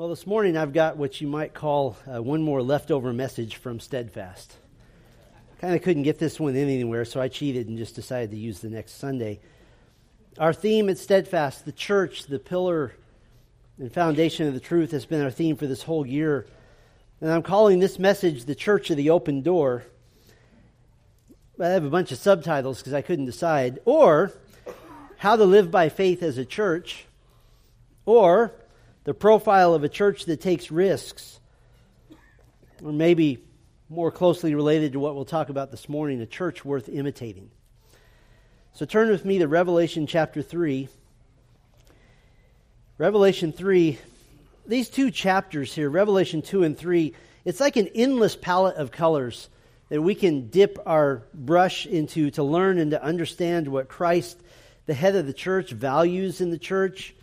Well, this morning I've got what you might call uh, one more leftover message from Steadfast. Kind of couldn't get this one in anywhere, so I cheated and just decided to use the next Sunday. Our theme at Steadfast, the church, the pillar and foundation of the truth, has been our theme for this whole year. And I'm calling this message the Church of the Open Door. I have a bunch of subtitles because I couldn't decide. Or, How to Live by Faith as a Church. Or, the profile of a church that takes risks, or maybe more closely related to what we'll talk about this morning, a church worth imitating. So turn with me to Revelation chapter 3. Revelation 3, these two chapters here, Revelation 2 and 3, it's like an endless palette of colors that we can dip our brush into to learn and to understand what Christ, the head of the church, values in the church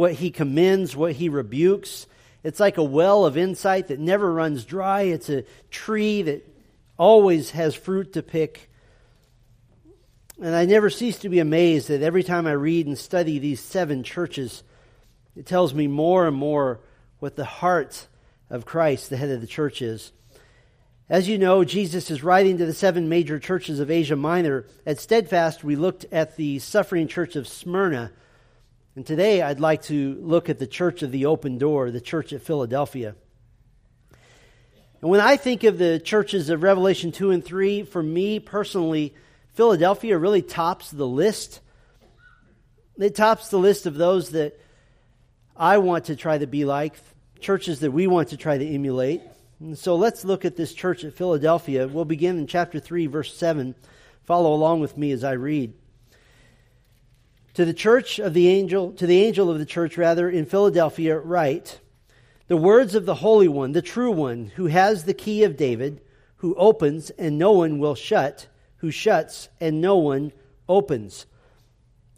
what he commends, what he rebukes. It's like a well of insight that never runs dry. It's a tree that always has fruit to pick. And I never cease to be amazed that every time I read and study these seven churches, it tells me more and more what the heart of Christ, the head of the church, is. As you know, Jesus is writing to the seven major churches of Asia Minor. At Steadfast, we looked at the suffering church of Smyrna and today I'd like to look at the Church of the Open Door, the church at Philadelphia. And when I think of the churches of Revelation 2 and 3, for me personally, Philadelphia really tops the list. It tops the list of those that I want to try to be like, churches that we want to try to emulate. And so let's look at this church at Philadelphia. We'll begin in chapter 3, verse 7. Follow along with me as I read. To the church of the angel, to the angel of the church, rather, in Philadelphia, write the words of the Holy One, the true one, who has the key of David, who opens and no one will shut, who shuts and no one opens.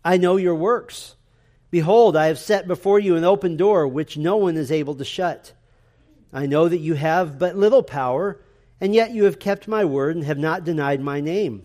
I know your works. Behold, I have set before you an open door which no one is able to shut. I know that you have but little power, and yet you have kept my word and have not denied my name.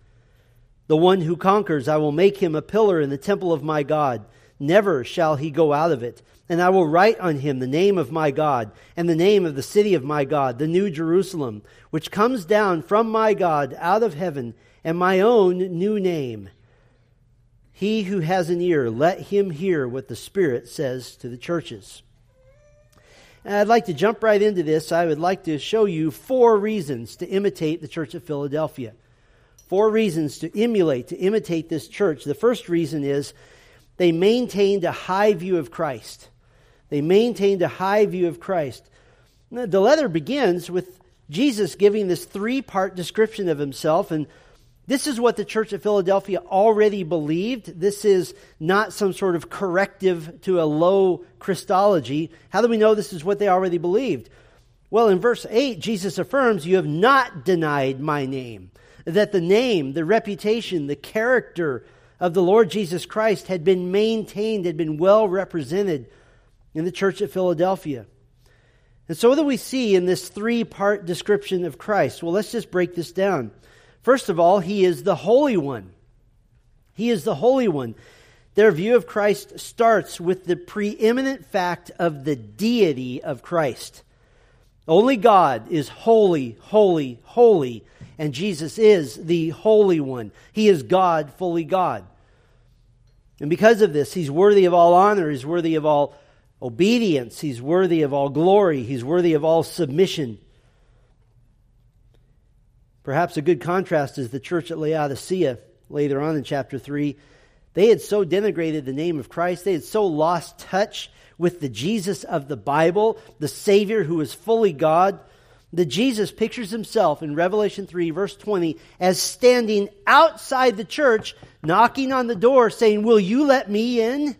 The one who conquers, I will make him a pillar in the temple of my God. Never shall he go out of it. And I will write on him the name of my God, and the name of the city of my God, the new Jerusalem, which comes down from my God out of heaven, and my own new name. He who has an ear, let him hear what the Spirit says to the churches. And I'd like to jump right into this. I would like to show you four reasons to imitate the Church of Philadelphia. Four reasons to emulate, to imitate this church. The first reason is they maintained a high view of Christ. They maintained a high view of Christ. Now, the letter begins with Jesus giving this three part description of himself, and this is what the church of Philadelphia already believed. This is not some sort of corrective to a low Christology. How do we know this is what they already believed? Well, in verse 8, Jesus affirms, You have not denied my name that the name, the reputation, the character of the Lord Jesus Christ had been maintained, had been well represented in the church at Philadelphia. And so, what do we see in this three part description of Christ? Well, let's just break this down. First of all, he is the Holy One. He is the Holy One. Their view of Christ starts with the preeminent fact of the deity of Christ. Only God is holy, holy, holy and Jesus is the Holy One. He is God, fully God. And because of this, He's worthy of all honor, He's worthy of all obedience, He's worthy of all glory, He's worthy of all submission. Perhaps a good contrast is the church at Laodicea later on in chapter 3. They had so denigrated the name of Christ, they had so lost touch with the Jesus of the Bible, the Savior who is fully God, that Jesus pictures himself in Revelation 3, verse 20, as standing outside the church, knocking on the door, saying, Will you let me in?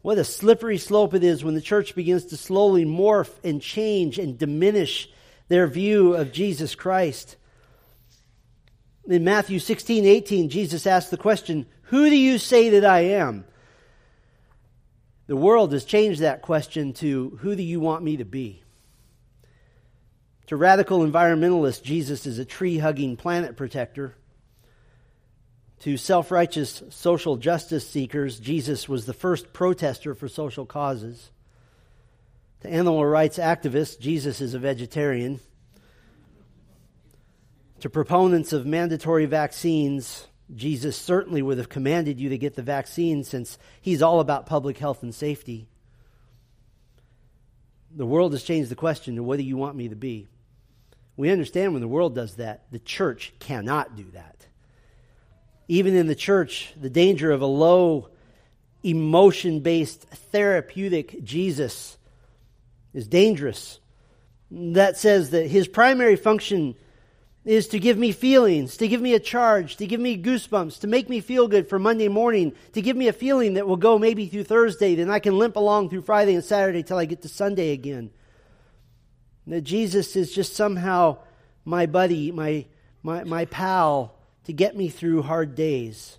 What a slippery slope it is when the church begins to slowly morph and change and diminish their view of Jesus Christ. In Matthew 16, 18, Jesus asked the question, Who do you say that I am? The world has changed that question to, Who do you want me to be? To radical environmentalists, Jesus is a tree hugging planet protector. To self righteous social justice seekers, Jesus was the first protester for social causes. To animal rights activists, Jesus is a vegetarian. To proponents of mandatory vaccines, Jesus certainly would have commanded you to get the vaccine since he's all about public health and safety. The world has changed the question to what do you want me to be? We understand when the world does that, the church cannot do that even in the church, the danger of a low, emotion based, therapeutic Jesus is dangerous. That says that his primary function is to give me feelings, to give me a charge, to give me goosebumps, to make me feel good for Monday morning, to give me a feeling that will go maybe through Thursday, then I can limp along through Friday and Saturday till I get to Sunday again. That Jesus is just somehow my buddy, my, my, my pal, to get me through hard days.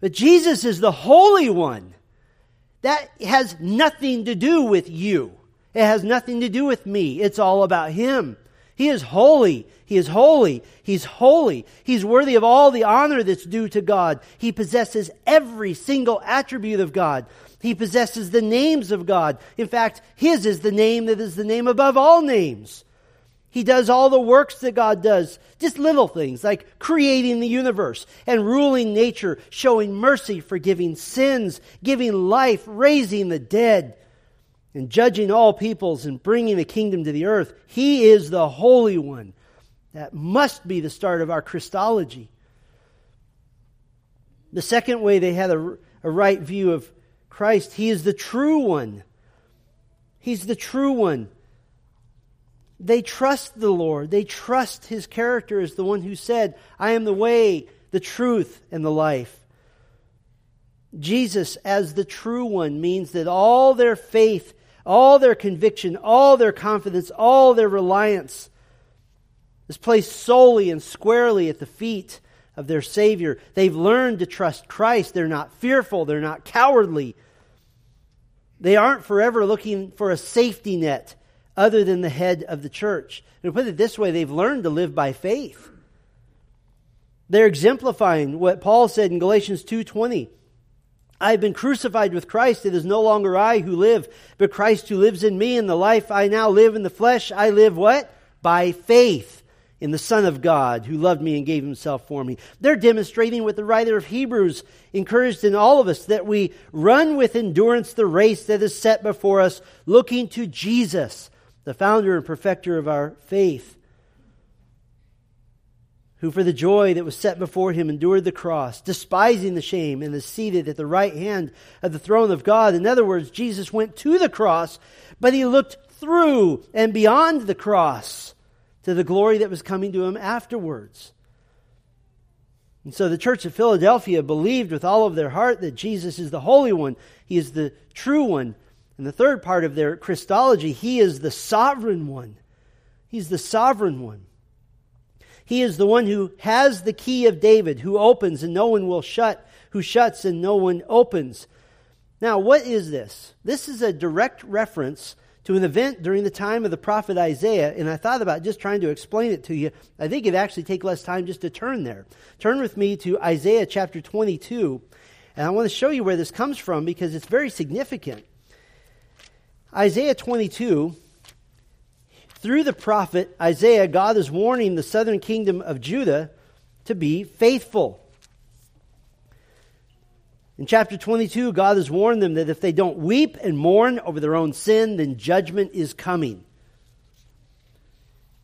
But Jesus is the Holy One. That has nothing to do with you. It has nothing to do with me. It's all about Him. He is holy. He is holy. He's holy. He's worthy of all the honor that's due to God. He possesses every single attribute of God. He possesses the names of God. In fact, His is the name that is the name above all names. He does all the works that God does. Just little things like creating the universe and ruling nature, showing mercy, forgiving sins, giving life, raising the dead, and judging all peoples and bringing the kingdom to the earth. He is the Holy One. That must be the start of our Christology. The second way they had a, a right view of Christ, He is the true one. He's the true one. They trust the Lord. They trust his character as the one who said, I am the way, the truth, and the life. Jesus, as the true one, means that all their faith, all their conviction, all their confidence, all their reliance is placed solely and squarely at the feet of their Savior. They've learned to trust Christ. They're not fearful, they're not cowardly. They aren't forever looking for a safety net other than the head of the church. And put it this way, they've learned to live by faith. They're exemplifying what Paul said in Galatians 2:20. I have been crucified with Christ. It is no longer I who live, but Christ who lives in me. In the life I now live in the flesh, I live what? By faith in the Son of God who loved me and gave himself for me. They're demonstrating what the writer of Hebrews encouraged in all of us that we run with endurance the race that is set before us, looking to Jesus the founder and perfecter of our faith, who for the joy that was set before him endured the cross, despising the shame, and is seated at the right hand of the throne of God. In other words, Jesus went to the cross, but he looked through and beyond the cross to the glory that was coming to him afterwards. And so the church of Philadelphia believed with all of their heart that Jesus is the Holy One. He is the true one, and the third part of their Christology, he is the sovereign one. He's the sovereign one. He is the one who has the key of David, who opens and no one will shut, who shuts and no one opens. Now, what is this? This is a direct reference to an event during the time of the prophet Isaiah, and I thought about just trying to explain it to you. I think it'd actually take less time just to turn there. Turn with me to Isaiah chapter 22, and I want to show you where this comes from because it's very significant. Isaiah 22, through the prophet Isaiah, God is warning the southern kingdom of Judah to be faithful. In chapter 22, God has warned them that if they don't weep and mourn over their own sin, then judgment is coming.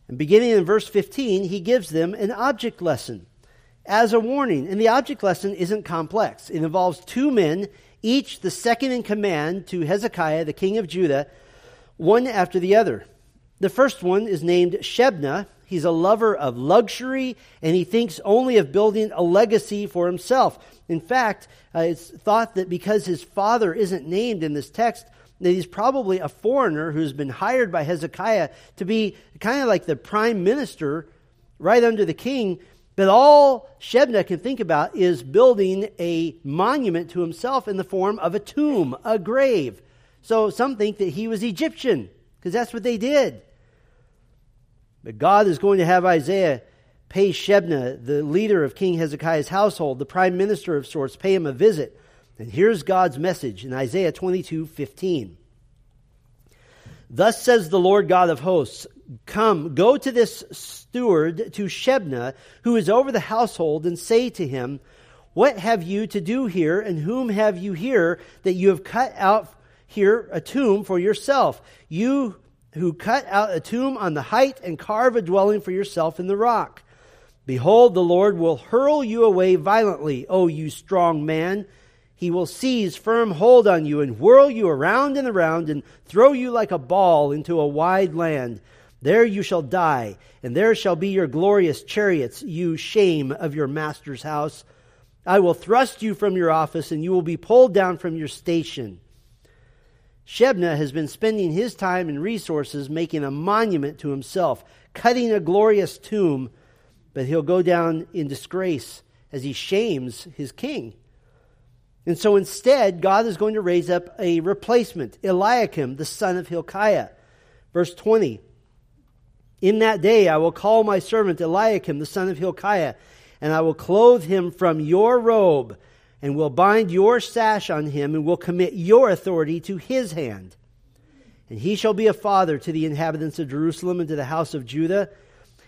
And beginning in verse 15, he gives them an object lesson as a warning. And the object lesson isn't complex. It involves two men each the second in command to Hezekiah, the king of Judah, one after the other. The first one is named Shebna, He's a lover of luxury, and he thinks only of building a legacy for himself. In fact, uh, it's thought that because his father isn't named in this text, that he's probably a foreigner who's been hired by Hezekiah to be kind of like the prime minister right under the king. But all Shebna can think about is building a monument to himself in the form of a tomb, a grave. So some think that he was Egyptian, because that's what they did. But God is going to have Isaiah pay Shebna, the leader of King Hezekiah's household, the prime minister of sorts, pay him a visit. And here's God's message in Isaiah 22 15. Thus says the Lord God of hosts Come, go to this steward, to Shebna, who is over the household, and say to him, What have you to do here, and whom have you here, that you have cut out here a tomb for yourself? You who cut out a tomb on the height and carve a dwelling for yourself in the rock. Behold, the Lord will hurl you away violently, O you strong man. He will seize firm hold on you and whirl you around and around and throw you like a ball into a wide land. There you shall die, and there shall be your glorious chariots, you shame of your master's house. I will thrust you from your office, and you will be pulled down from your station. Shebna has been spending his time and resources making a monument to himself, cutting a glorious tomb, but he'll go down in disgrace as he shames his king. And so instead, God is going to raise up a replacement, Eliakim, the son of Hilkiah. Verse 20 In that day I will call my servant Eliakim, the son of Hilkiah, and I will clothe him from your robe and will bind your sash on him, and will commit your authority to his hand. And he shall be a father to the inhabitants of Jerusalem and to the house of Judah.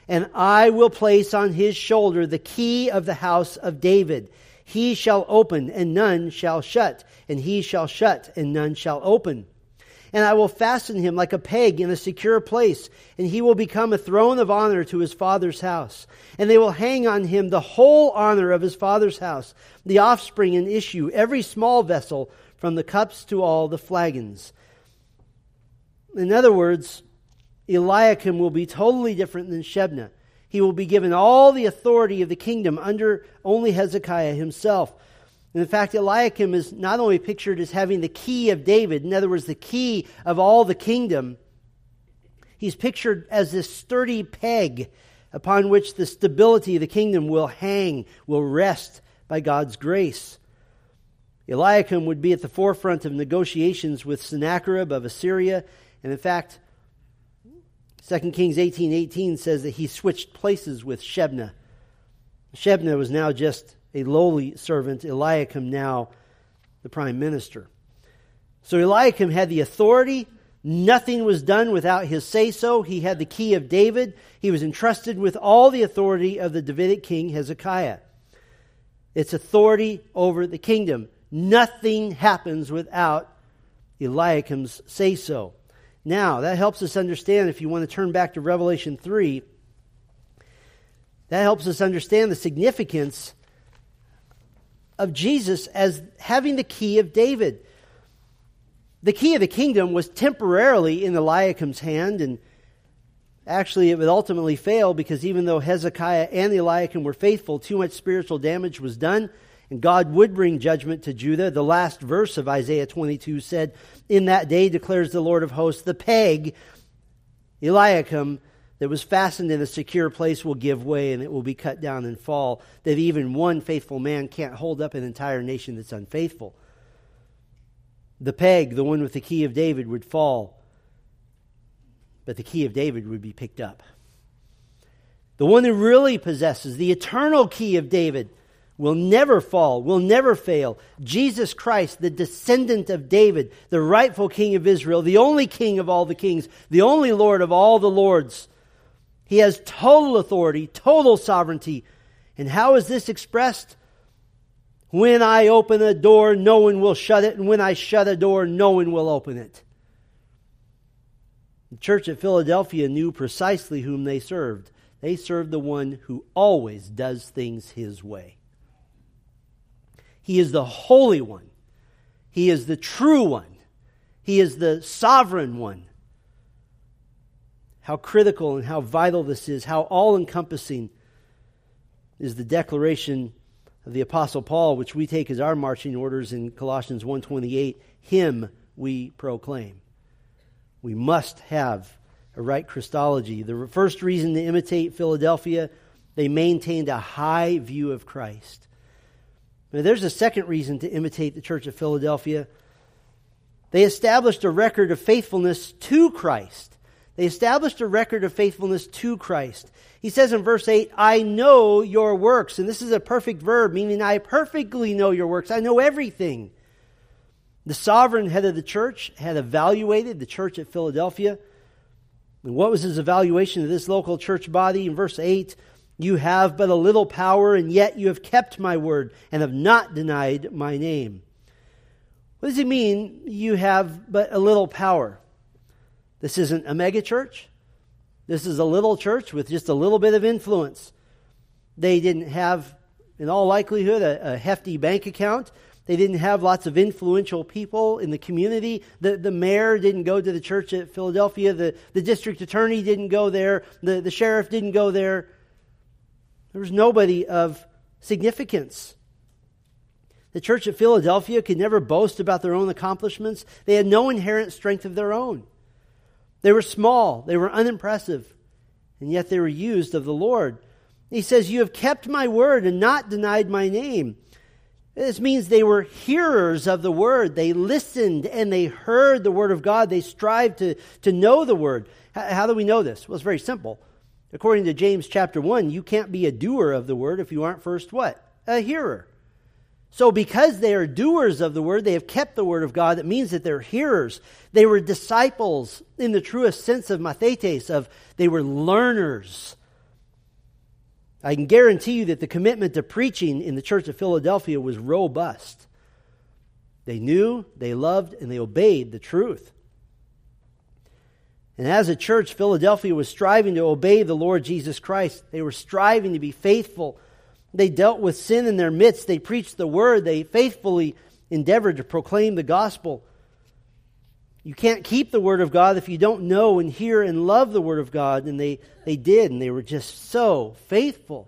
And I will place on his shoulder the key of the house of David. He shall open, and none shall shut, and he shall shut, and none shall open and I will fasten him like a peg in a secure place, and he will become a throne of honor to his father's house. And they will hang on him the whole honor of his father's house, the offspring and issue, every small vessel, from the cups to all the flagons. In other words, Eliakim will be totally different than Shebna. He will be given all the authority of the kingdom under only Hezekiah himself. And in fact, Eliakim is not only pictured as having the key of David, in other words, the key of all the kingdom, he's pictured as this sturdy peg upon which the stability of the kingdom will hang, will rest by God's grace. Eliakim would be at the forefront of negotiations with Sennacherib of Assyria, and in fact, 2 Kings 18:18 18 says that he switched places with Shebna. Shebna was now just a lowly servant, Eliakim now the prime minister. So Eliakim had the authority. Nothing was done without his say so. He had the key of David. He was entrusted with all the authority of the Davidic king Hezekiah. It's authority over the kingdom. Nothing happens without Eliakim's say so. Now, that helps us understand if you want to turn back to Revelation 3, that helps us understand the significance of Jesus as having the key of David. The key of the kingdom was temporarily in Eliakim's hand, and actually it would ultimately fail because even though Hezekiah and Eliakim were faithful, too much spiritual damage was done, and God would bring judgment to Judah. The last verse of Isaiah 22 said, In that day declares the Lord of hosts, the peg, Eliakim, that was fastened in a secure place will give way and it will be cut down and fall, that even one faithful man can't hold up an entire nation that's unfaithful. The peg, the one with the key of David, would fall, but the key of David would be picked up. The one who really possesses the eternal key of David will never fall, will never fail. Jesus Christ, the descendant of David, the rightful king of Israel, the only king of all the kings, the only Lord of all the lords he has total authority, total sovereignty. And how is this expressed? When I open a door, no one will shut it, and when I shut a door, no one will open it. The church at Philadelphia knew precisely whom they served. They served the one who always does things his way. He is the Holy One, He is the true one, He is the sovereign one. How critical and how vital this is, how all encompassing is the declaration of the apostle Paul which we take as our marching orders in Colossians 1:28 him we proclaim. We must have a right Christology. The first reason to imitate Philadelphia they maintained a high view of Christ. Now, there's a second reason to imitate the church of Philadelphia. They established a record of faithfulness to Christ they established a record of faithfulness to Christ. He says in verse 8, I know your works. And this is a perfect verb, meaning I perfectly know your works. I know everything. The sovereign head of the church had evaluated the church at Philadelphia. And what was his evaluation of this local church body? In verse 8, you have but a little power, and yet you have kept my word and have not denied my name. What does he mean, you have but a little power? This isn't a megachurch. This is a little church with just a little bit of influence. They didn't have, in all likelihood, a, a hefty bank account. They didn't have lots of influential people in the community. The, the mayor didn't go to the church at Philadelphia. The, the district attorney didn't go there. The, the sheriff didn't go there. There was nobody of significance. The church at Philadelphia could never boast about their own accomplishments. They had no inherent strength of their own. They were small, they were unimpressive, and yet they were used of the Lord. He says, You have kept my word and not denied my name. This means they were hearers of the word. They listened and they heard the word of God. They strived to, to know the word. How, how do we know this? Well, it's very simple. According to James chapter 1, you can't be a doer of the word if you aren't first what? A hearer. So, because they are doers of the word, they have kept the word of God. That means that they're hearers. They were disciples in the truest sense of mathetes, of they were learners. I can guarantee you that the commitment to preaching in the church of Philadelphia was robust. They knew, they loved, and they obeyed the truth. And as a church, Philadelphia was striving to obey the Lord Jesus Christ. They were striving to be faithful they dealt with sin in their midst. They preached the word. They faithfully endeavored to proclaim the gospel. You can't keep the word of God if you don't know and hear and love the word of God. And they, they did, and they were just so faithful.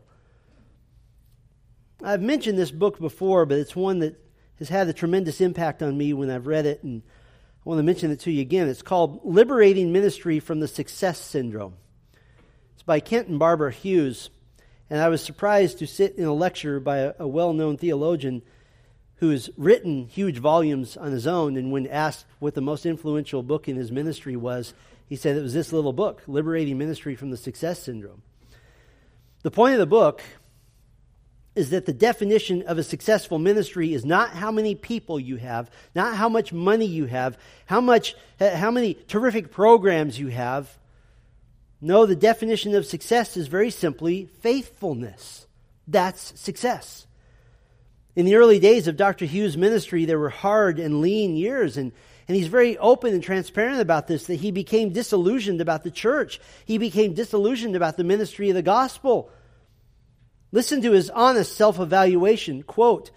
I've mentioned this book before, but it's one that has had a tremendous impact on me when I've read it, and I want to mention it to you again. It's called Liberating Ministry from the Success Syndrome. It's by Kent and Barbara Hughes. And I was surprised to sit in a lecture by a, a well known theologian who has written huge volumes on his own. And when asked what the most influential book in his ministry was, he said it was this little book, Liberating Ministry from the Success Syndrome. The point of the book is that the definition of a successful ministry is not how many people you have, not how much money you have, how much how many terrific programs you have, no, the definition of success is very simply faithfulness. That's success. In the early days of Dr. Hughes' ministry, there were hard and lean years, and, and he's very open and transparent about this that he became disillusioned about the church. He became disillusioned about the ministry of the gospel. Listen to his honest self evaluation. Quote,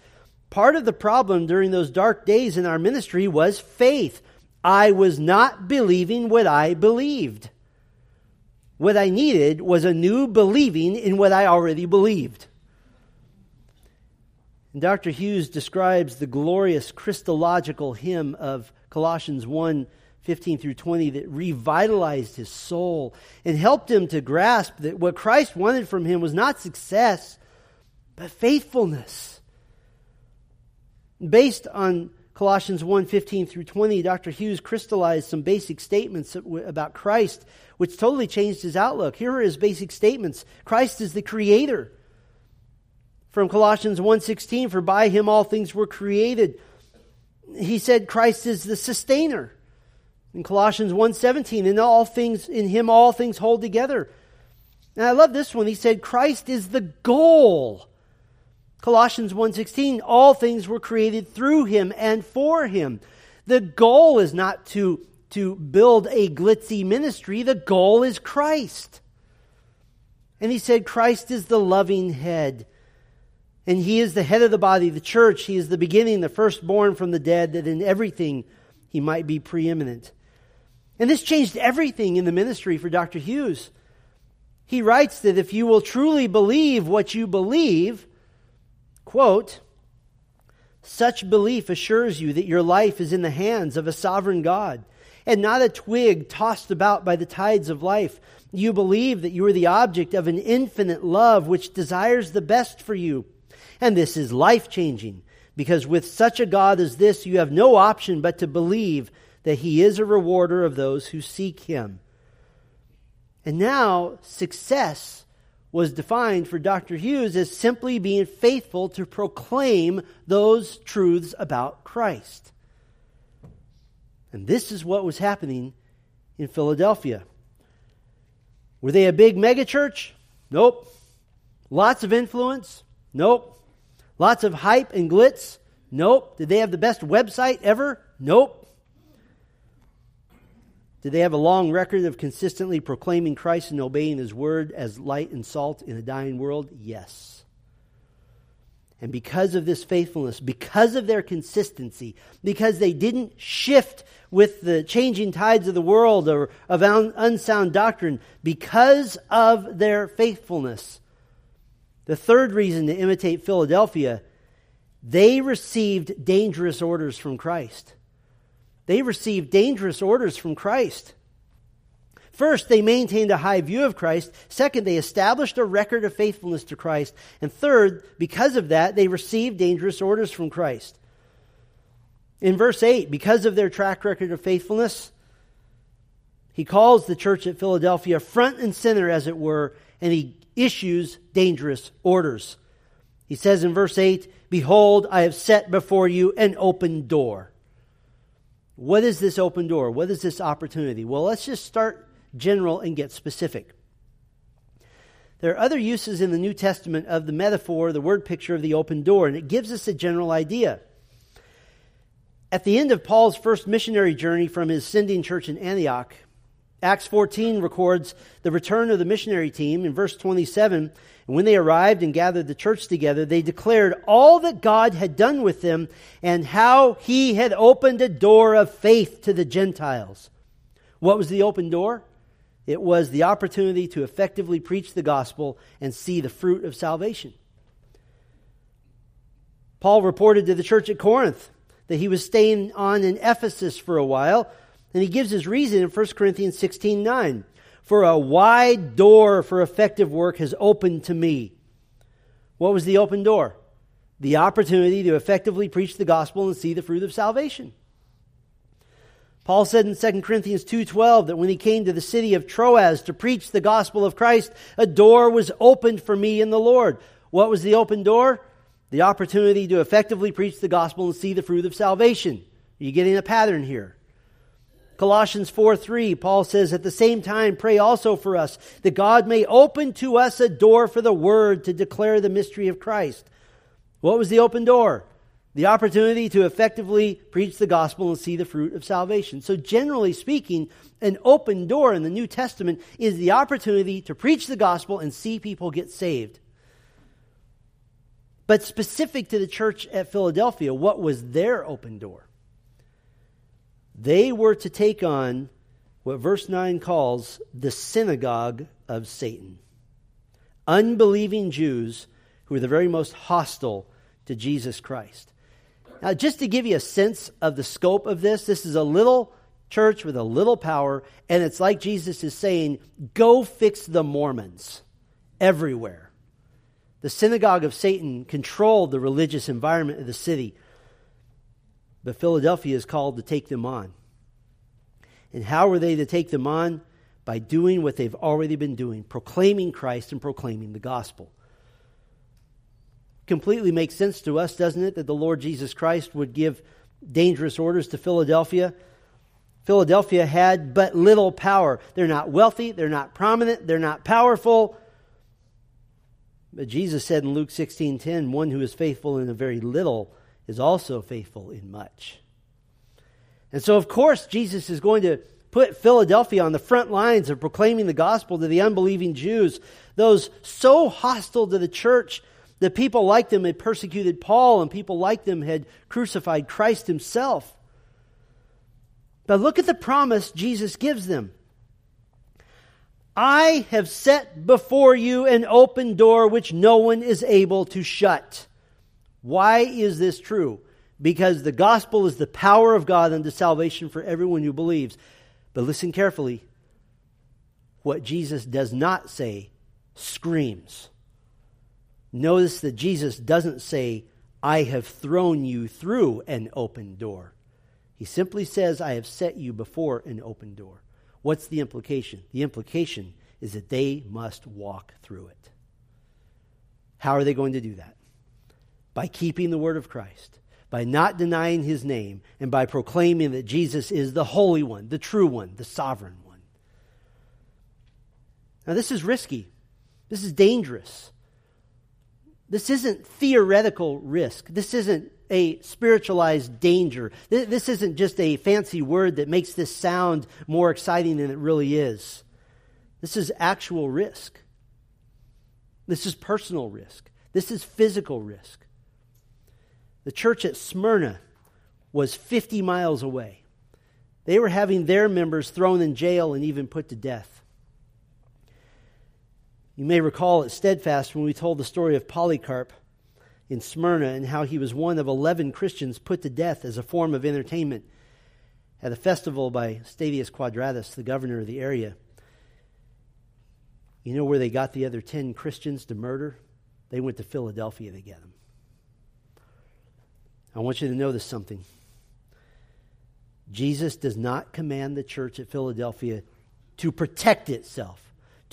Part of the problem during those dark days in our ministry was faith. I was not believing what I believed. What I needed was a new believing in what I already believed. And Dr. Hughes describes the glorious Christological hymn of Colossians 1 15 through 20 that revitalized his soul and helped him to grasp that what Christ wanted from him was not success, but faithfulness. Based on Colossians 1 15 through 20, Dr. Hughes crystallized some basic statements about Christ, which totally changed his outlook. Here are his basic statements Christ is the creator. From Colossians 1:16 for by him all things were created. He said Christ is the sustainer. In Colossians 1:17 in all things in him all things hold together. And I love this one. He said Christ is the goal. Colossians 1:16 all things were created through him and for him. The goal is not to to build a glitzy ministry, the goal is Christ. And he said Christ is the loving head. And he is the head of the body, the church. He is the beginning, the firstborn from the dead, that in everything he might be preeminent. And this changed everything in the ministry for Dr. Hughes. He writes that if you will truly believe what you believe, quote, such belief assures you that your life is in the hands of a sovereign God and not a twig tossed about by the tides of life. You believe that you are the object of an infinite love which desires the best for you. And this is life changing because with such a God as this, you have no option but to believe that He is a rewarder of those who seek Him. And now, success was defined for Dr. Hughes as simply being faithful to proclaim those truths about Christ. And this is what was happening in Philadelphia. Were they a big megachurch? Nope. Lots of influence? Nope. Lots of hype and glitz? Nope. Did they have the best website ever? Nope. Did they have a long record of consistently proclaiming Christ and obeying His word as light and salt in a dying world? Yes. And because of this faithfulness, because of their consistency, because they didn't shift with the changing tides of the world or of unsound doctrine, because of their faithfulness, the third reason to imitate Philadelphia, they received dangerous orders from Christ. They received dangerous orders from Christ. First, they maintained a high view of Christ. Second, they established a record of faithfulness to Christ. And third, because of that, they received dangerous orders from Christ. In verse 8, because of their track record of faithfulness, he calls the church at Philadelphia front and center, as it were, and he issues dangerous orders. He says in verse 8, Behold, I have set before you an open door. What is this open door? What is this opportunity? Well, let's just start general and get specific. There are other uses in the New Testament of the metaphor, the word picture of the open door, and it gives us a general idea. At the end of Paul's first missionary journey from his sending church in Antioch, Acts 14 records the return of the missionary team. In verse 27, and when they arrived and gathered the church together, they declared all that God had done with them and how he had opened a door of faith to the Gentiles. What was the open door? It was the opportunity to effectively preach the gospel and see the fruit of salvation. Paul reported to the church at Corinth that he was staying on in Ephesus for a while, and he gives his reason in 1 Corinthians 16 9 for a wide door for effective work has opened to me. What was the open door? The opportunity to effectively preach the gospel and see the fruit of salvation. Paul said in 2 Corinthians 2:12 that when he came to the city of Troas to preach the gospel of Christ, a door was opened for me in the Lord. What was the open door? The opportunity to effectively preach the gospel and see the fruit of salvation. Are you getting a pattern here? Colossians 4 3, Paul says, At the same time, pray also for us, that God may open to us a door for the word to declare the mystery of Christ. What was the open door? The opportunity to effectively preach the gospel and see the fruit of salvation. So, generally speaking, an open door in the New Testament is the opportunity to preach the gospel and see people get saved. But specific to the church at Philadelphia, what was their open door? They were to take on what verse 9 calls the synagogue of Satan. Unbelieving Jews who were the very most hostile to Jesus Christ. Now, just to give you a sense of the scope of this, this is a little church with a little power, and it's like Jesus is saying, go fix the Mormons everywhere. The synagogue of Satan controlled the religious environment of the city. But Philadelphia is called to take them on. And how are they to take them on? By doing what they've already been doing, proclaiming Christ and proclaiming the gospel. Completely makes sense to us, doesn't it, that the Lord Jesus Christ would give dangerous orders to Philadelphia? Philadelphia had but little power. They're not wealthy, they're not prominent, they're not powerful. But Jesus said in Luke 16:10, one who is faithful in a very little is also faithful in much. And so, of course, Jesus is going to put Philadelphia on the front lines of proclaiming the gospel to the unbelieving Jews, those so hostile to the church that people like them had persecuted Paul and people like them had crucified Christ himself. But look at the promise Jesus gives them. I have set before you an open door which no one is able to shut. Why is this true? Because the gospel is the power of God unto salvation for everyone who believes. But listen carefully. What Jesus does not say screams. Notice that Jesus doesn't say, I have thrown you through an open door. He simply says, I have set you before an open door. What's the implication? The implication is that they must walk through it. How are they going to do that? By keeping the word of Christ, by not denying his name, and by proclaiming that Jesus is the Holy One, the true one, the sovereign one. Now, this is risky. This is dangerous. This isn't theoretical risk. This isn't a spiritualized danger. This isn't just a fancy word that makes this sound more exciting than it really is. This is actual risk. This is personal risk. This is physical risk. The church at Smyrna was 50 miles away. They were having their members thrown in jail and even put to death. You may recall at Steadfast when we told the story of Polycarp in Smyrna and how he was one of 11 Christians put to death as a form of entertainment at a festival by Statius Quadratus, the governor of the area. You know where they got the other 10 Christians to murder? They went to Philadelphia to get them. I want you to notice something. Jesus does not command the church at Philadelphia to protect itself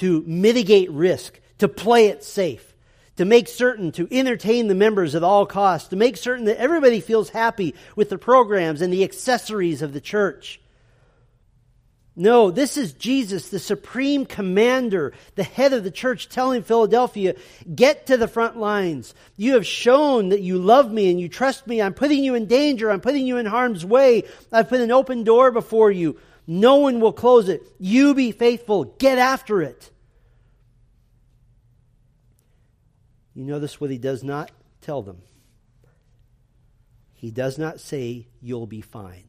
to mitigate risk, to play it safe, to make certain to entertain the members at all costs, to make certain that everybody feels happy with the programs and the accessories of the church. No, this is Jesus, the supreme commander, the head of the church, telling Philadelphia, get to the front lines. You have shown that you love me and you trust me. I'm putting you in danger. I'm putting you in harm's way. I've put an open door before you. No one will close it. You be faithful. Get after it. You notice what he does not tell them. He does not say, You'll be fine.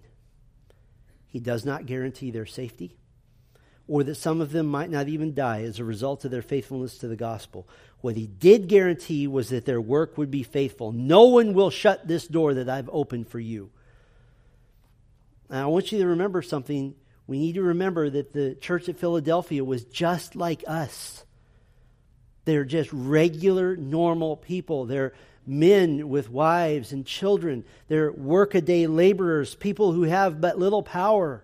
He does not guarantee their safety or that some of them might not even die as a result of their faithfulness to the gospel. What he did guarantee was that their work would be faithful. No one will shut this door that I've opened for you. Now, I want you to remember something we need to remember that the church at Philadelphia was just like us. They're just regular, normal people. They're men with wives and children. They're workaday laborers, people who have but little power.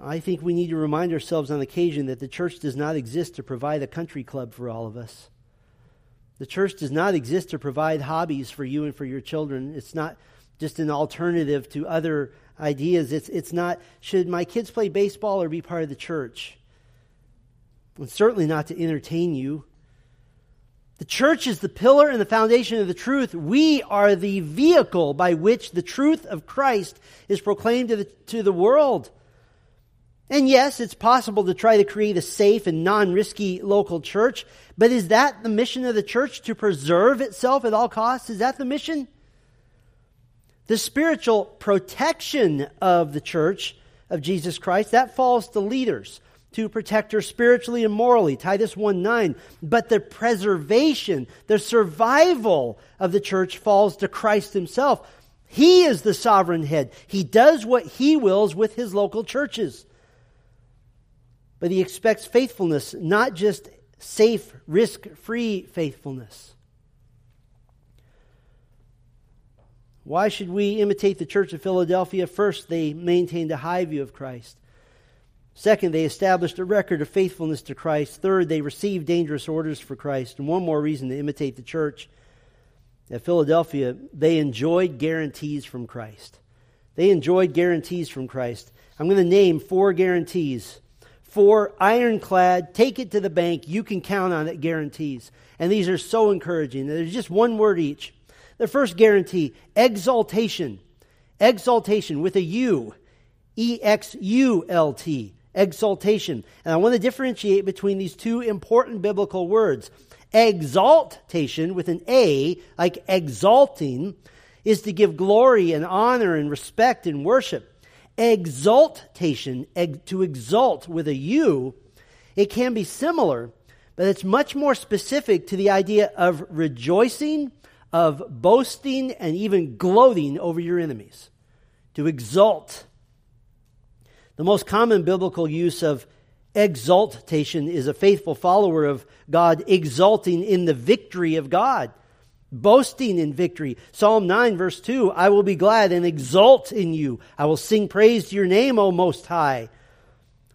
I think we need to remind ourselves on occasion that the church does not exist to provide a country club for all of us. The church does not exist to provide hobbies for you and for your children. It's not just an alternative to other ideas. It's, it's not, should my kids play baseball or be part of the church? And certainly not to entertain you. The church is the pillar and the foundation of the truth. We are the vehicle by which the truth of Christ is proclaimed to the, to the world. And yes, it's possible to try to create a safe and non risky local church, but is that the mission of the church to preserve itself at all costs? Is that the mission? The spiritual protection of the church of Jesus Christ, that falls to leaders to protect her spiritually and morally, Titus 1 9. But the preservation, the survival of the church falls to Christ himself. He is the sovereign head. He does what he wills with his local churches. But he expects faithfulness, not just safe, risk free faithfulness. Why should we imitate the church of Philadelphia? First, they maintained a high view of Christ. Second, they established a record of faithfulness to Christ. Third, they received dangerous orders for Christ. And one more reason to imitate the church at Philadelphia, they enjoyed guarantees from Christ. They enjoyed guarantees from Christ. I'm going to name four guarantees. Four ironclad, take it to the bank, you can count on it guarantees. And these are so encouraging. There's just one word each. The first guarantee exultation. Exultation with a U. E X U L T. Exultation. And I want to differentiate between these two important biblical words. Exaltation with an A, like exalting, is to give glory and honor and respect and worship. Exultation, to exult with a U, it can be similar, but it's much more specific to the idea of rejoicing, of boasting, and even gloating over your enemies. To exult. The most common biblical use of exultation is a faithful follower of God exulting in the victory of God, boasting in victory. Psalm 9, verse 2 I will be glad and exult in you. I will sing praise to your name, O Most High.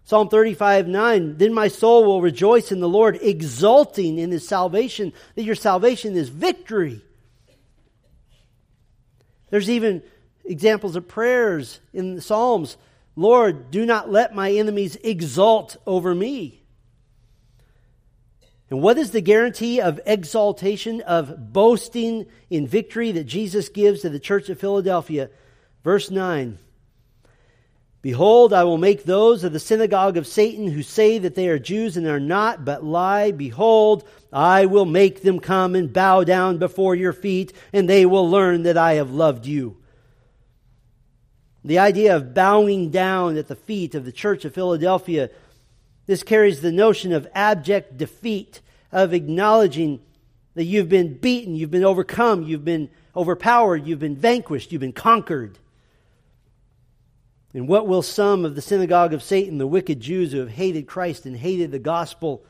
Psalm 35, 9 Then my soul will rejoice in the Lord, exulting in his salvation, that your salvation is victory. There's even examples of prayers in the Psalms Lord, do not let my enemies exult over me. And what is the guarantee of exultation, of boasting in victory that Jesus gives to the church of Philadelphia? Verse 9 Behold, I will make those of the synagogue of Satan who say that they are Jews and are not, but lie. Behold, I will make them come and bow down before your feet, and they will learn that I have loved you. The idea of bowing down at the feet of the church of Philadelphia, this carries the notion of abject defeat, of acknowledging that you've been beaten, you've been overcome, you've been overpowered, you've been vanquished, you've been conquered. And what will some of the synagogue of Satan, the wicked Jews who have hated Christ and hated the gospel,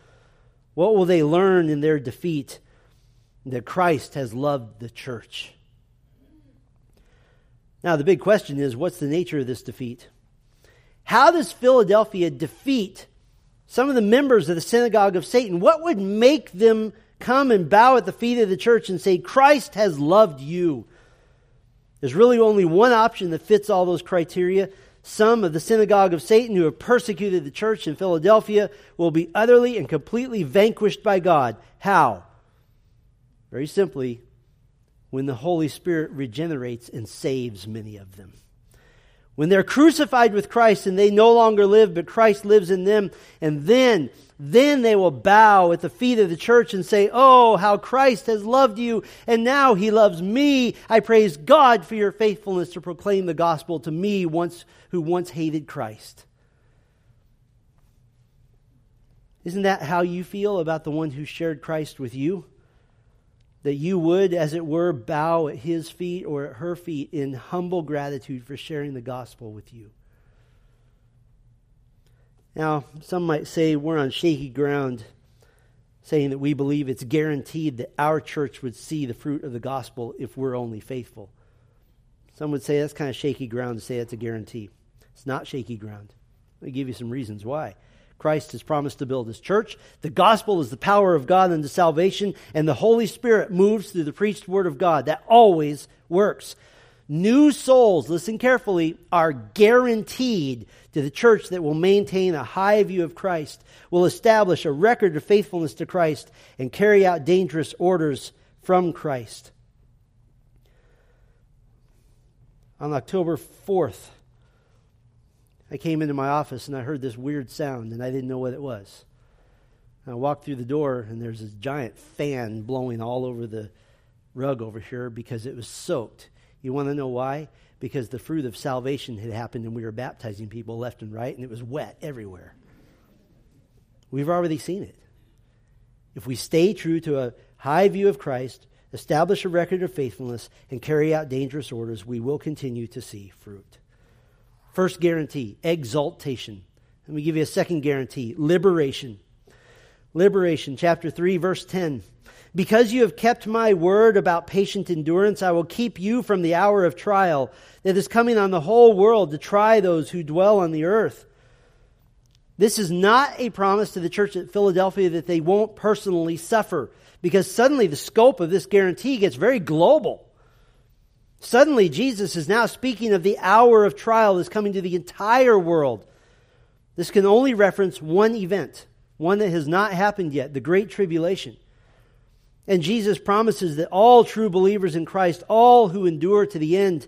what will they learn in their defeat? That Christ has loved the church. Now, the big question is what's the nature of this defeat? How does Philadelphia defeat some of the members of the synagogue of Satan? What would make them come and bow at the feet of the church and say, Christ has loved you? There's really only one option that fits all those criteria. Some of the synagogue of Satan who have persecuted the church in Philadelphia will be utterly and completely vanquished by God. How? Very simply, when the Holy Spirit regenerates and saves many of them. When they're crucified with Christ and they no longer live, but Christ lives in them, and then, then they will bow at the feet of the church and say, Oh, how Christ has loved you, and now he loves me. I praise God for your faithfulness to proclaim the gospel to me once, who once hated Christ. Isn't that how you feel about the one who shared Christ with you? That you would, as it were, bow at his feet or at her feet in humble gratitude for sharing the gospel with you. Now, some might say we're on shaky ground, saying that we believe it's guaranteed that our church would see the fruit of the gospel if we're only faithful. Some would say that's kind of shaky ground to say it's a guarantee. It's not shaky ground. Let me give you some reasons why. Christ has promised to build his church. The gospel is the power of God unto salvation, and the Holy Spirit moves through the preached word of God. That always works. New souls, listen carefully, are guaranteed to the church that will maintain a high view of Christ, will establish a record of faithfulness to Christ, and carry out dangerous orders from Christ. On October 4th, I came into my office and I heard this weird sound and I didn't know what it was. And I walked through the door and there's this giant fan blowing all over the rug over here because it was soaked. You want to know why? Because the fruit of salvation had happened and we were baptizing people left and right and it was wet everywhere. We've already seen it. If we stay true to a high view of Christ, establish a record of faithfulness, and carry out dangerous orders, we will continue to see fruit. First guarantee, exultation. Let me give you a second guarantee, liberation. Liberation, chapter 3, verse 10. Because you have kept my word about patient endurance, I will keep you from the hour of trial that is coming on the whole world to try those who dwell on the earth. This is not a promise to the church at Philadelphia that they won't personally suffer, because suddenly the scope of this guarantee gets very global. Suddenly, Jesus is now speaking of the hour of trial that's coming to the entire world. This can only reference one event, one that has not happened yet the Great Tribulation. And Jesus promises that all true believers in Christ, all who endure to the end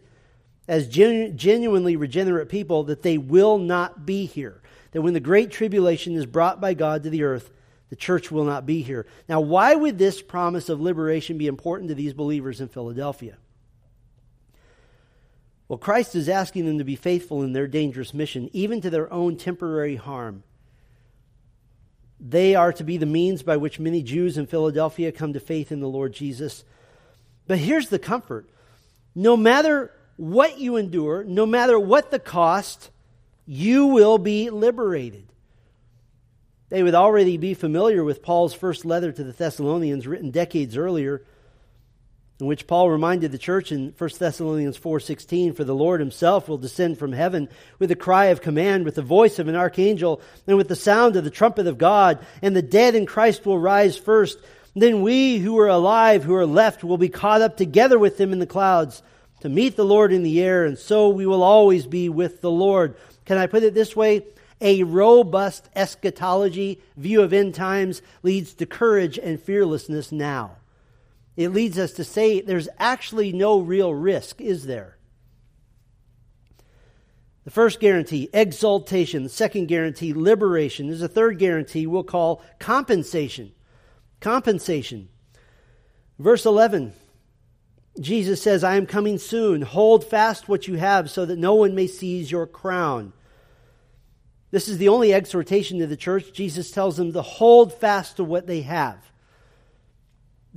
as genu- genuinely regenerate people, that they will not be here. That when the Great Tribulation is brought by God to the earth, the church will not be here. Now, why would this promise of liberation be important to these believers in Philadelphia? Well, Christ is asking them to be faithful in their dangerous mission, even to their own temporary harm. They are to be the means by which many Jews in Philadelphia come to faith in the Lord Jesus. But here's the comfort no matter what you endure, no matter what the cost, you will be liberated. They would already be familiar with Paul's first letter to the Thessalonians, written decades earlier in which Paul reminded the church in 1 Thessalonians 4:16 for the Lord himself will descend from heaven with a cry of command with the voice of an archangel and with the sound of the trumpet of God and the dead in Christ will rise first. Then we who are alive who are left will be caught up together with them in the clouds to meet the Lord in the air and so we will always be with the Lord. Can I put it this way? A robust eschatology view of end times leads to courage and fearlessness now it leads us to say there's actually no real risk, is there? The first guarantee, exultation. The second guarantee, liberation. There's a third guarantee we'll call compensation. Compensation. Verse 11, Jesus says, I am coming soon. Hold fast what you have so that no one may seize your crown. This is the only exhortation to the church. Jesus tells them to hold fast to what they have.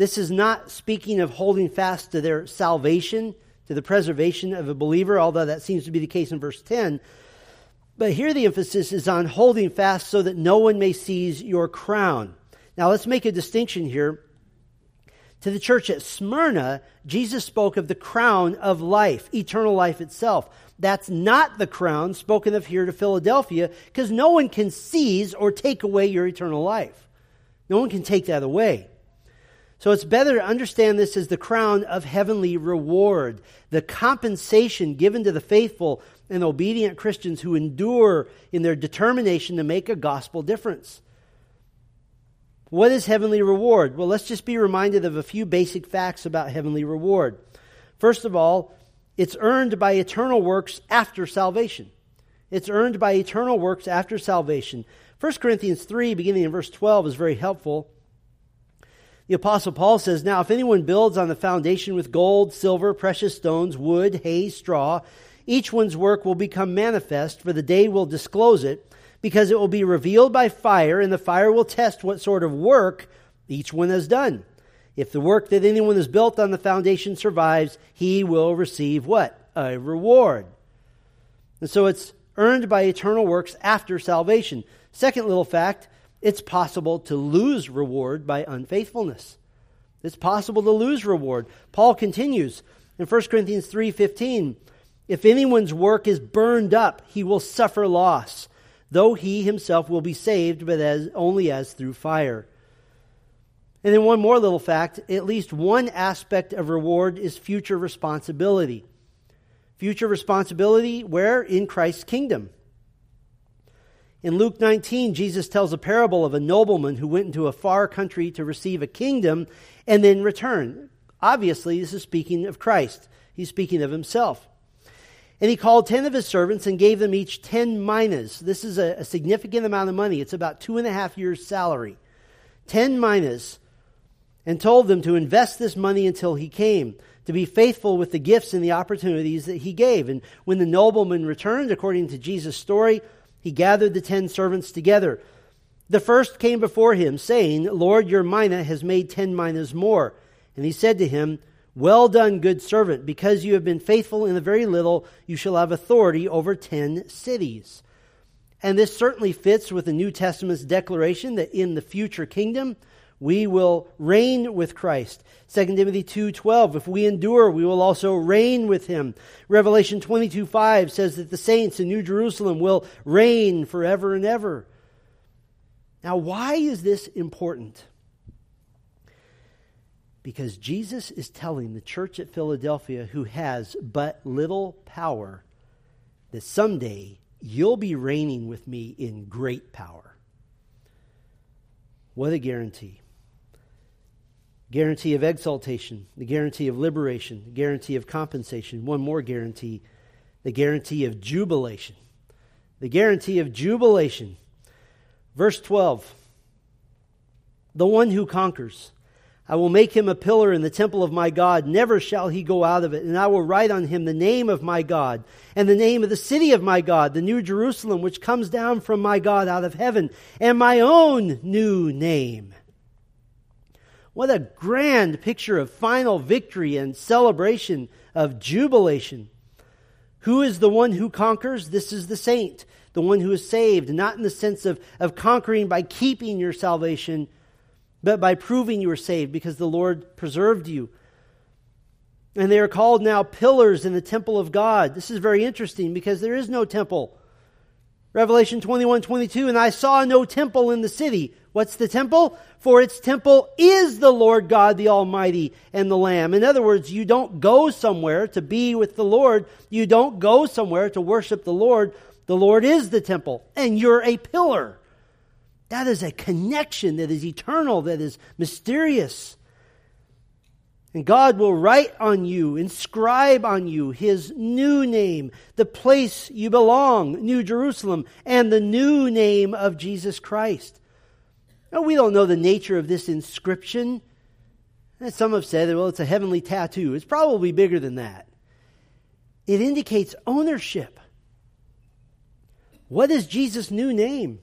This is not speaking of holding fast to their salvation, to the preservation of a believer, although that seems to be the case in verse 10. But here the emphasis is on holding fast so that no one may seize your crown. Now let's make a distinction here. To the church at Smyrna, Jesus spoke of the crown of life, eternal life itself. That's not the crown spoken of here to Philadelphia, because no one can seize or take away your eternal life. No one can take that away. So it's better to understand this as the crown of heavenly reward, the compensation given to the faithful and obedient Christians who endure in their determination to make a gospel difference. What is heavenly reward? Well, let's just be reminded of a few basic facts about heavenly reward. First of all, it's earned by eternal works after salvation. It's earned by eternal works after salvation. 1 Corinthians 3, beginning in verse 12, is very helpful. The Apostle Paul says, Now, if anyone builds on the foundation with gold, silver, precious stones, wood, hay, straw, each one's work will become manifest, for the day will disclose it, because it will be revealed by fire, and the fire will test what sort of work each one has done. If the work that anyone has built on the foundation survives, he will receive what? A reward. And so it's earned by eternal works after salvation. Second little fact it's possible to lose reward by unfaithfulness. It's possible to lose reward. Paul continues in 1 Corinthians 3:15, if anyone's work is burned up, he will suffer loss, though he himself will be saved, but as only as through fire. And then one more little fact, at least one aspect of reward is future responsibility. Future responsibility where in Christ's kingdom. In Luke 19, Jesus tells a parable of a nobleman who went into a far country to receive a kingdom and then return. Obviously, this is speaking of Christ. He's speaking of himself. And he called ten of his servants and gave them each ten minas. This is a, a significant amount of money. It's about two and a half years' salary. Ten minas. And told them to invest this money until he came, to be faithful with the gifts and the opportunities that he gave. And when the nobleman returned, according to Jesus' story, he gathered the ten servants together. The first came before him, saying, Lord, your mina has made ten minas more. And he said to him, Well done, good servant, because you have been faithful in the very little, you shall have authority over ten cities. And this certainly fits with the New Testament's declaration that in the future kingdom, we will reign with Christ. 2 Timothy 2:12 If we endure we will also reign with him. Revelation 22:5 says that the saints in New Jerusalem will reign forever and ever. Now why is this important? Because Jesus is telling the church at Philadelphia who has but little power that someday you'll be reigning with me in great power. What a guarantee guarantee of exultation, the guarantee of liberation, the guarantee of compensation, one more guarantee, the guarantee of jubilation. The guarantee of jubilation. Verse 12 The one who conquers, I will make him a pillar in the temple of my God. Never shall he go out of it. And I will write on him the name of my God and the name of the city of my God, the new Jerusalem, which comes down from my God out of heaven, and my own new name. What a grand picture of final victory and celebration of jubilation. Who is the one who conquers? This is the saint, the one who is saved, not in the sense of, of conquering by keeping your salvation but by proving you were saved because the Lord preserved you. And they are called now pillars in the temple of God. This is very interesting because there is no temple. Revelation 21 22, and I saw no temple in the city. What's the temple? For its temple is the Lord God, the Almighty, and the Lamb. In other words, you don't go somewhere to be with the Lord. You don't go somewhere to worship the Lord. The Lord is the temple, and you're a pillar. That is a connection that is eternal, that is mysterious. And God will write on you, inscribe on you his new name, the place you belong, New Jerusalem, and the new name of Jesus Christ. Now, we don't know the nature of this inscription. And some have said, well, it's a heavenly tattoo. It's probably bigger than that. It indicates ownership. What is Jesus' new name?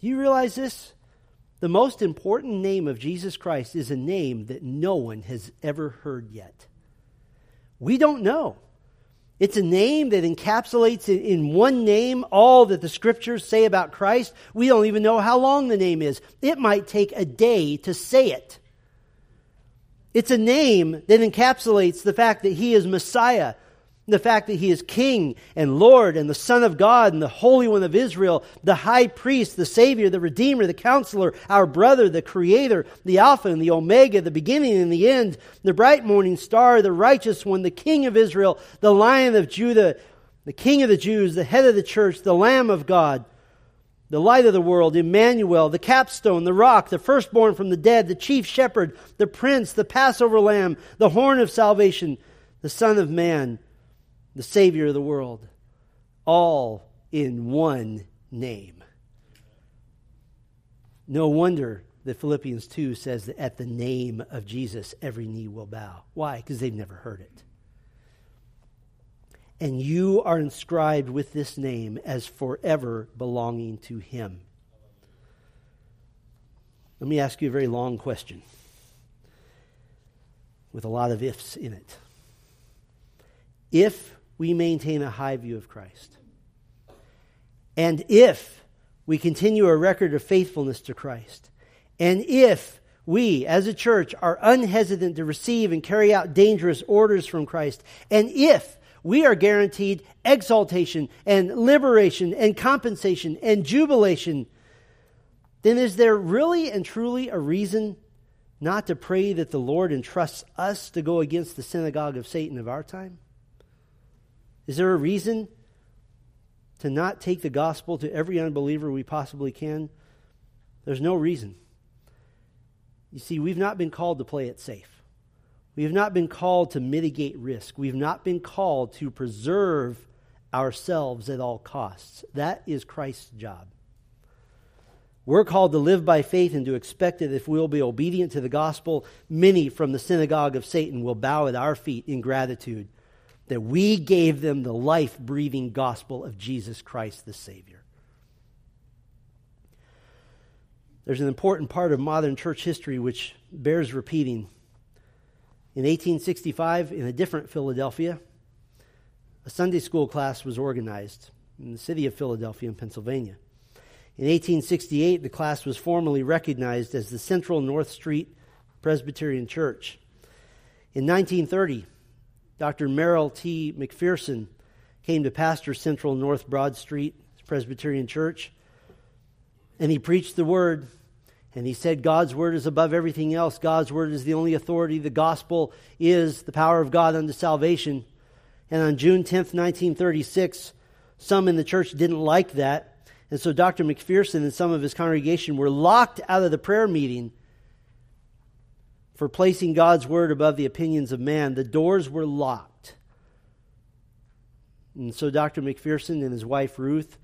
Do you realize this? The most important name of Jesus Christ is a name that no one has ever heard yet. We don't know. It's a name that encapsulates in one name all that the scriptures say about Christ. We don't even know how long the name is. It might take a day to say it. It's a name that encapsulates the fact that he is Messiah, the fact that he is King and Lord and the Son of God and the Holy One of Israel, the High Priest, the Savior, the Redeemer, the Counselor, our brother, the Creator, the Alpha and the Omega, the beginning and the end, the bright morning star, the righteous one, the King of Israel, the Lion of Judah, the King of the Jews, the head of the church, the Lamb of God, the light of the world, Emmanuel, the capstone, the rock, the firstborn from the dead, the chief shepherd, the prince, the Passover lamb, the horn of salvation, the Son of Man the Savior of the world, all in one name. No wonder that Philippians 2 says that at the name of Jesus, every knee will bow. Why? Because they've never heard it. And you are inscribed with this name as forever belonging to Him. Let me ask you a very long question with a lot of ifs in it. If we maintain a high view of Christ. And if we continue a record of faithfulness to Christ, and if we, as a church, are unhesitant to receive and carry out dangerous orders from Christ, and if we are guaranteed exultation and liberation and compensation and jubilation, then is there really and truly a reason not to pray that the Lord entrusts us to go against the synagogue of Satan of our time? Is there a reason to not take the gospel to every unbeliever we possibly can? There's no reason. You see, we've not been called to play it safe. We have not been called to mitigate risk. We've not been called to preserve ourselves at all costs. That is Christ's job. We're called to live by faith and to expect that if we'll be obedient to the gospel, many from the synagogue of Satan will bow at our feet in gratitude that we gave them the life breathing gospel of Jesus Christ the Savior. There's an important part of modern church history which bears repeating. In 1865, in a different Philadelphia, a Sunday school class was organized in the city of Philadelphia in Pennsylvania. In 1868, the class was formally recognized as the Central North Street Presbyterian Church. In 1930, Dr. Merrill T. McPherson came to pastor Central North Broad Street Presbyterian Church, and he preached the word. And he said, God's word is above everything else. God's word is the only authority. The gospel is the power of God unto salvation. And on June 10th, 1936, some in the church didn't like that. And so Dr. McPherson and some of his congregation were locked out of the prayer meeting for placing God's word above the opinions of man. The doors were locked. And so Dr. McPherson and his wife Ruth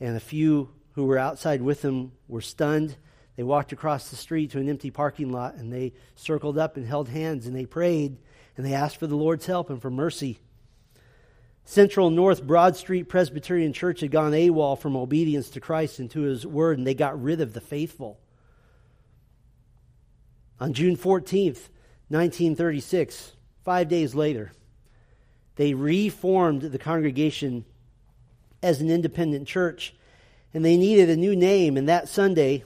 and a few who were outside with him were stunned. They walked across the street to an empty parking lot and they circled up and held hands and they prayed and they asked for the Lord's help and for mercy. Central North Broad Street Presbyterian Church had gone AWOL from obedience to Christ and to his word, and they got rid of the faithful. On June 14th, 1936, five days later, they reformed the congregation as an independent church, and they needed a new name. And that Sunday,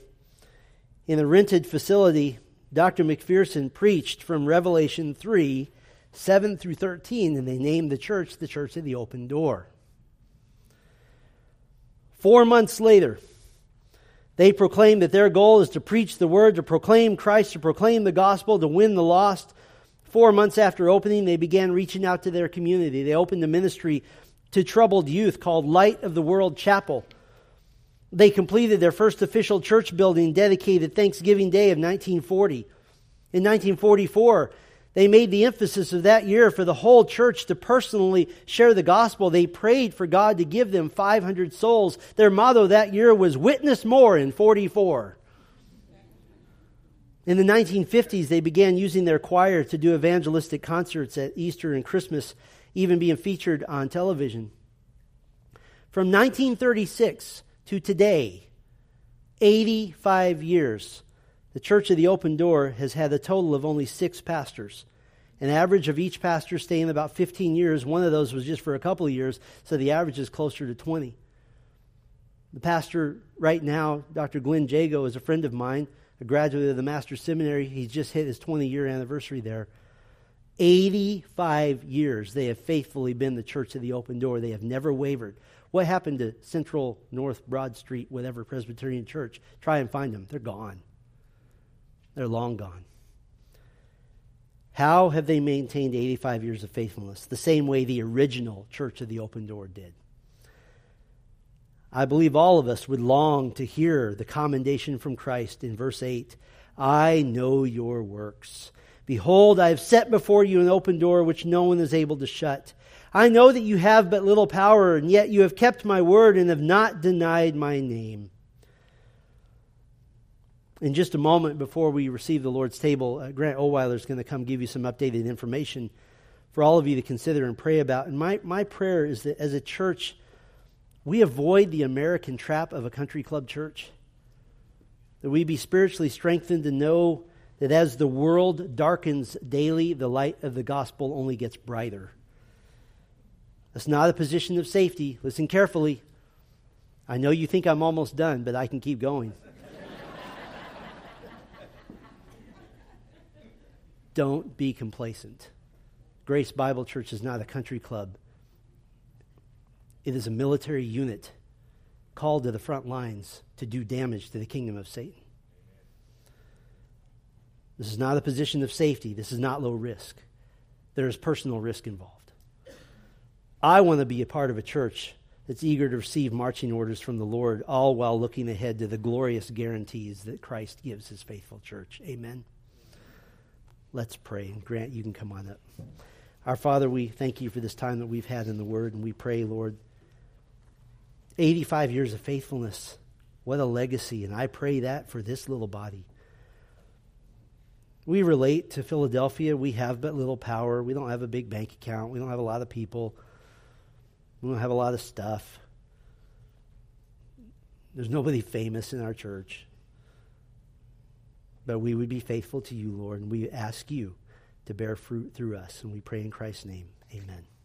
in a rented facility, Dr. McPherson preached from Revelation 3 7 through 13, and they named the church the Church of the Open Door. Four months later, they proclaimed that their goal is to preach the word, to proclaim Christ, to proclaim the gospel, to win the lost. Four months after opening, they began reaching out to their community. They opened a ministry to troubled youth called Light of the World Chapel. They completed their first official church building dedicated Thanksgiving Day of 1940. In 1944, they made the emphasis of that year for the whole church to personally share the gospel. They prayed for God to give them 500 souls. Their motto that year was Witness More in 44. In the 1950s, they began using their choir to do evangelistic concerts at Easter and Christmas, even being featured on television. From 1936 to today, 85 years, the Church of the Open Door has had a total of only six pastors. An average of each pastor staying about 15 years. One of those was just for a couple of years, so the average is closer to 20. The pastor right now, Dr. Glenn Jago, is a friend of mine, a graduate of the Master's Seminary. He's just hit his 20 year anniversary there. 85 years they have faithfully been the Church of the Open Door. They have never wavered. What happened to Central North Broad Street, whatever Presbyterian Church? Try and find them. They're gone. They're long gone. How have they maintained 85 years of faithfulness? The same way the original Church of the Open Door did. I believe all of us would long to hear the commendation from Christ in verse 8 I know your works. Behold, I have set before you an open door which no one is able to shut. I know that you have but little power, and yet you have kept my word and have not denied my name in just a moment before we receive the Lord's table, uh, Grant Oweiler is going to come give you some updated information for all of you to consider and pray about. And my, my prayer is that as a church, we avoid the American trap of a country club church, that we be spiritually strengthened to know that as the world darkens daily, the light of the gospel only gets brighter. That's not a position of safety. Listen carefully. I know you think I'm almost done, but I can keep going. Don't be complacent. Grace Bible Church is not a country club, it is a military unit called to the front lines to do damage to the kingdom of Satan. This is not a position of safety. This is not low risk. There is personal risk involved. I want to be a part of a church that's eager to receive marching orders from the Lord, all while looking ahead to the glorious guarantees that Christ gives his faithful church. Amen. Let's pray. And Grant, you can come on up. Our Father, we thank you for this time that we've had in the Word, and we pray, Lord, 85 years of faithfulness. What a legacy. And I pray that for this little body. We relate to Philadelphia. We have but little power. We don't have a big bank account. We don't have a lot of people. We don't have a lot of stuff. There's nobody famous in our church but we would be faithful to you, Lord, and we ask you to bear fruit through us. And we pray in Christ's name. Amen.